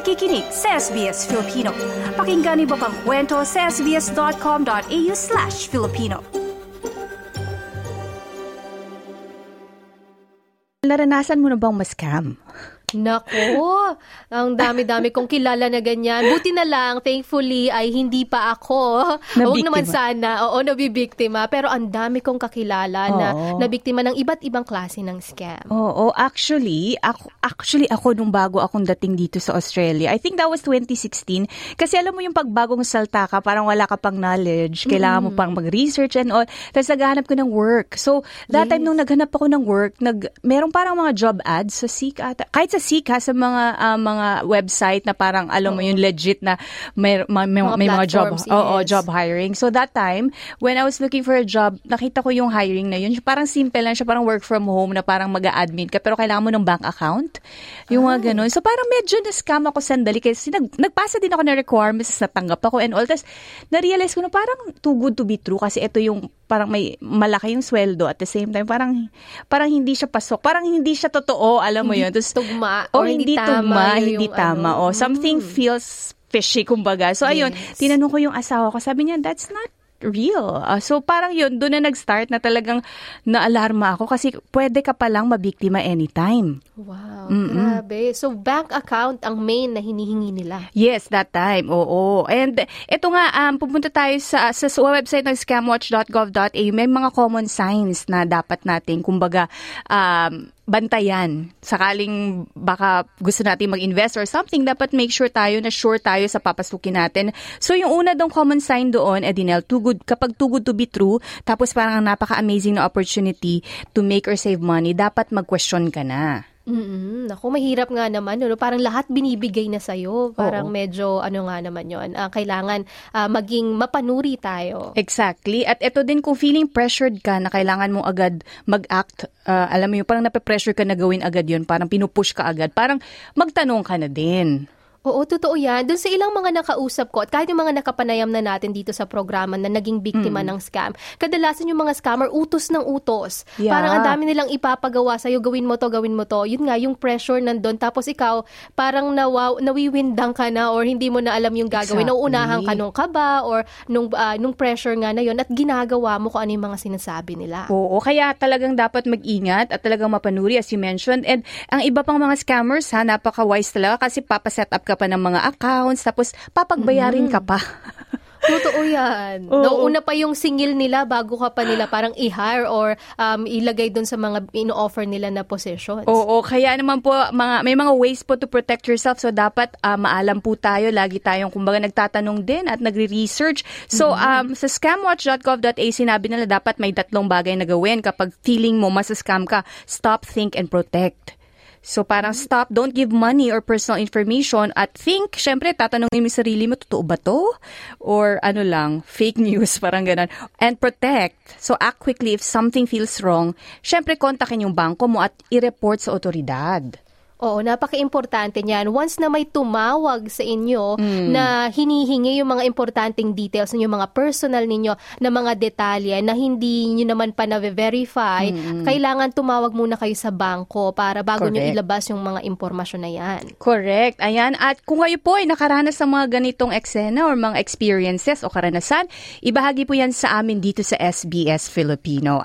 nakikinig sa SBS Filipino. Pakinggan niyo pang kwento sa sbs.com.au slash Filipino. Naranasan mo na bang ma-scam? Nako, ang dami-dami kong kilala na ganyan. Buti na lang, thankfully, ay hindi pa ako. Huwag naman sana, oo, nabibiktima. Pero ang dami kong kakilala na nabiktima ng iba't ibang klase ng scam. Oo, actually, ako, actually ako nung bago akong dating dito sa Australia, I think that was 2016. Kasi alam mo yung pagbagong salta ka, parang wala ka pang knowledge, kailangan mo pang mag-research and all. Tapos naghahanap ko ng work. So, that Yes. time nung naghanap ako ng work, nag, meron parang mga job ads sa Seek ata. Kahit sa Seek ha, sa mga ah, mga website na parang alam mo yung legit na may, may, may, Mga may mga job, platforms, oo, yes. job hiring. So that time, when I was looking for a job, nakita ko yung hiring na yun. Parang simple lang siya, parang work from home na parang mag-admin ka, pero kailangan mo ng bank account. Yung Ah. mga ganun. So parang medyo na-scam ako sandali kasi nag, nagpasa din ako ng requirements, natanggap ako and all. Tapos na-realize ko na parang too good to be true kasi ito yung parang may malaki yung sweldo at the same time parang parang hindi siya pasok parang hindi siya totoo alam mo Hindi yun Tapos, tugma oh, or hindi hindi tama tugma yung hindi ano. tama oh something Mm. feels fishy kumbaga so ayun Yes. tinanong ko yung asawa ko sabi niya that's not real. Ah, so parang yun, doon na nag-start na talagang naalarma ako kasi pwede ka palang mabiktima anytime. Wow, grabe. So, bank account ang main na hinihingi nila. Yes, that time. Oo. And ito nga, um, pupunta tayo sa, sa, sa website ng scamwatch.gov.au. May mga common signs na dapat natin, kumbaga, um, bantayan. Sakaling baka gusto natin mag-invest or something, dapat make sure tayo na sure tayo sa papasukin natin. So, yung una dong common sign doon, Edinel, too good, kapag too good to be true, tapos parang ang napaka-amazing na opportunity to make or save money, dapat mag-question ka na. Mm Naku, mahirap nga naman. No? Parang lahat binibigay na sa'yo. Parang Oo. medyo, ano nga naman yon ah, kailangan ah, maging mapanuri tayo. Exactly. At ito din kung feeling pressured ka na kailangan mo agad mag-act, uh, alam mo yun, parang nape-pressure ka na gawin agad yun, parang pinupush ka agad, parang magtanong ka na din. Oo, totoo yan. Doon sa ilang mga nakausap ko at kahit yung mga nakapanayam na natin dito sa programa na naging biktima ng scam, kadalasan yung mga scammer utos ng utos. Yeah. Parang ang dami nilang ipapagawa sa'yo, gawin mo to, gawin mo to. Yun nga, yung pressure nandun. Tapos ikaw, parang nawaw, nawiwindang ka na or hindi mo na alam yung gagawin. Exactly. Nauunahan ka nung kaba or nung, ah, nung pressure nga na yun at ginagawa mo kung ano yung mga sinasabi nila. Oo, kaya talagang dapat mag-ingat at talagang mapanuri as you mentioned. And ang iba pang mga scammers ha, napaka-wise talaga kasi papaset up ka pa ng mga accounts tapos papagbayarin ka pa. Totoo yan. Oo. Nauuna pa yung singil nila bago ka pa nila parang i-hire or um, ilagay dun sa mga ino-offer nila na positions. Oo, kaya naman po mga may mga ways po to protect yourself so dapat ah, maalam po tayo, lagi tayong kumbaga nagtatanong din at nagre-research. So um sa scamwatch.gov.au sinabi nila dapat may tatlong bagay na gawin kapag feeling mo masascam ka. Stop, think and protect. So parang stop, don't give money or personal information at think, syempre tatanungin mo sarili mo, totoo ba to? Or ano lang, fake news, parang ganun. And protect. So act quickly if something feels wrong. Syempre kontakin yung bangko mo at i-report sa otoridad. Oo, napaka-importante niyan. Once na may tumawag sa inyo Mm. na hinihingi yung mga importanteng details, yung mga personal ninyo na mga detalye na hindi nyo naman pa na-verify, kailangan tumawag muna kayo sa bangko para bago nyo Correct. ilabas yung mga impormasyon na yan. Correct. Ayan. At kung kayo po ay nakaranas ng mga ganitong eksena or mga experiences o karanasan, ibahagi po yan sa amin dito sa SBS Filipino.